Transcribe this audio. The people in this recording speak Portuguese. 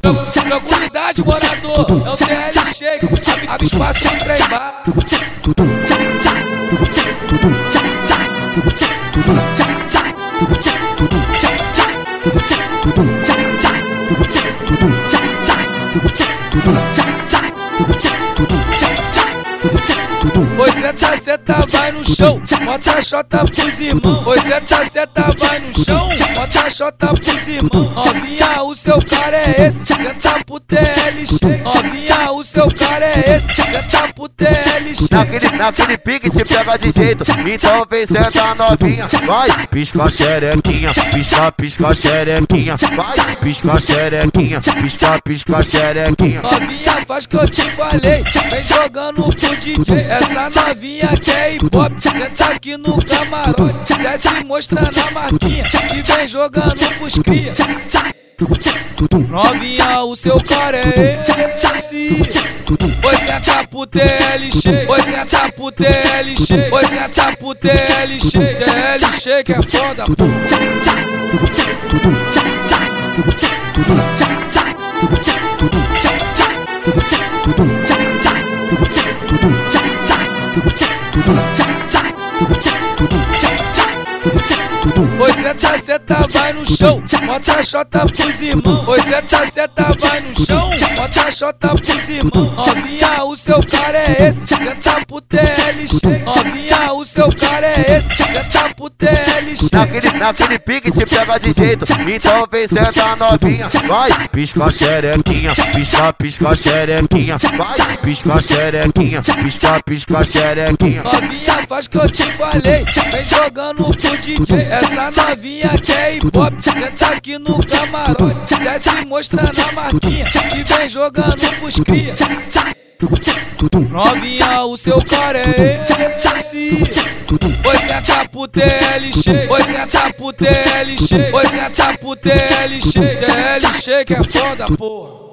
Tranquilidade, morador, é o TL Shake, abre espaço bar. Oi, senta, senta, vai no chão, bota a chota pros irmãos. Oi, senta, senta, vai no chão, bota a chota pros irmãos. Novinha, o seu cara é esse, senta pro TL cheio. Novinha, o seu cara Naquele, naquele pique te pega de jeito, então vem senta novinha. Vai, pisca xerequinha, pisca, pisca xerequinha. Vai, pisca xerequinha, pisca, pisca xerequinha. Novinha, faz que eu te falei, vem jogando pro DJ. Essa novinha que é hip hop, senta aqui no camarote. Desce mostrando a marquinha e vem jogando pros cria. Novinha, o seu cara é esse. Senta pro TL cheio. Oi, senta pro TL cheio. Oi, senta pro TL cheio. TL cheio que é foda, pô. Oi, senta, senta, vai no chão, bota a chota pros irmãos. Oi, senta, senta, vai no chão, bota a chota pros irmãos. Novinha, o seu cara é esse, senta pro TL cheio. Novinha, o seu cara é esse, senta. Naquele, naquele pique te pega de jeito, então vem senta novinha. Vai, pisca xerequinha, pisca, pisca xerequinha. Vai, pisca xerequinha, pisca, pisca xerequinha. Novinha, faz que eu te falei, vem jogando pro DJ. Essa novinha que é hip hop, senta aqui no camarote. Desce mostrando a marquinha e vem jogando pros cria. Novinha, o seu cara é esse. Oi, senta pro TL cheio. Oi, senta pro TL cheio. Oi, senta pro TL cheio. TL cheio que é foda, porra.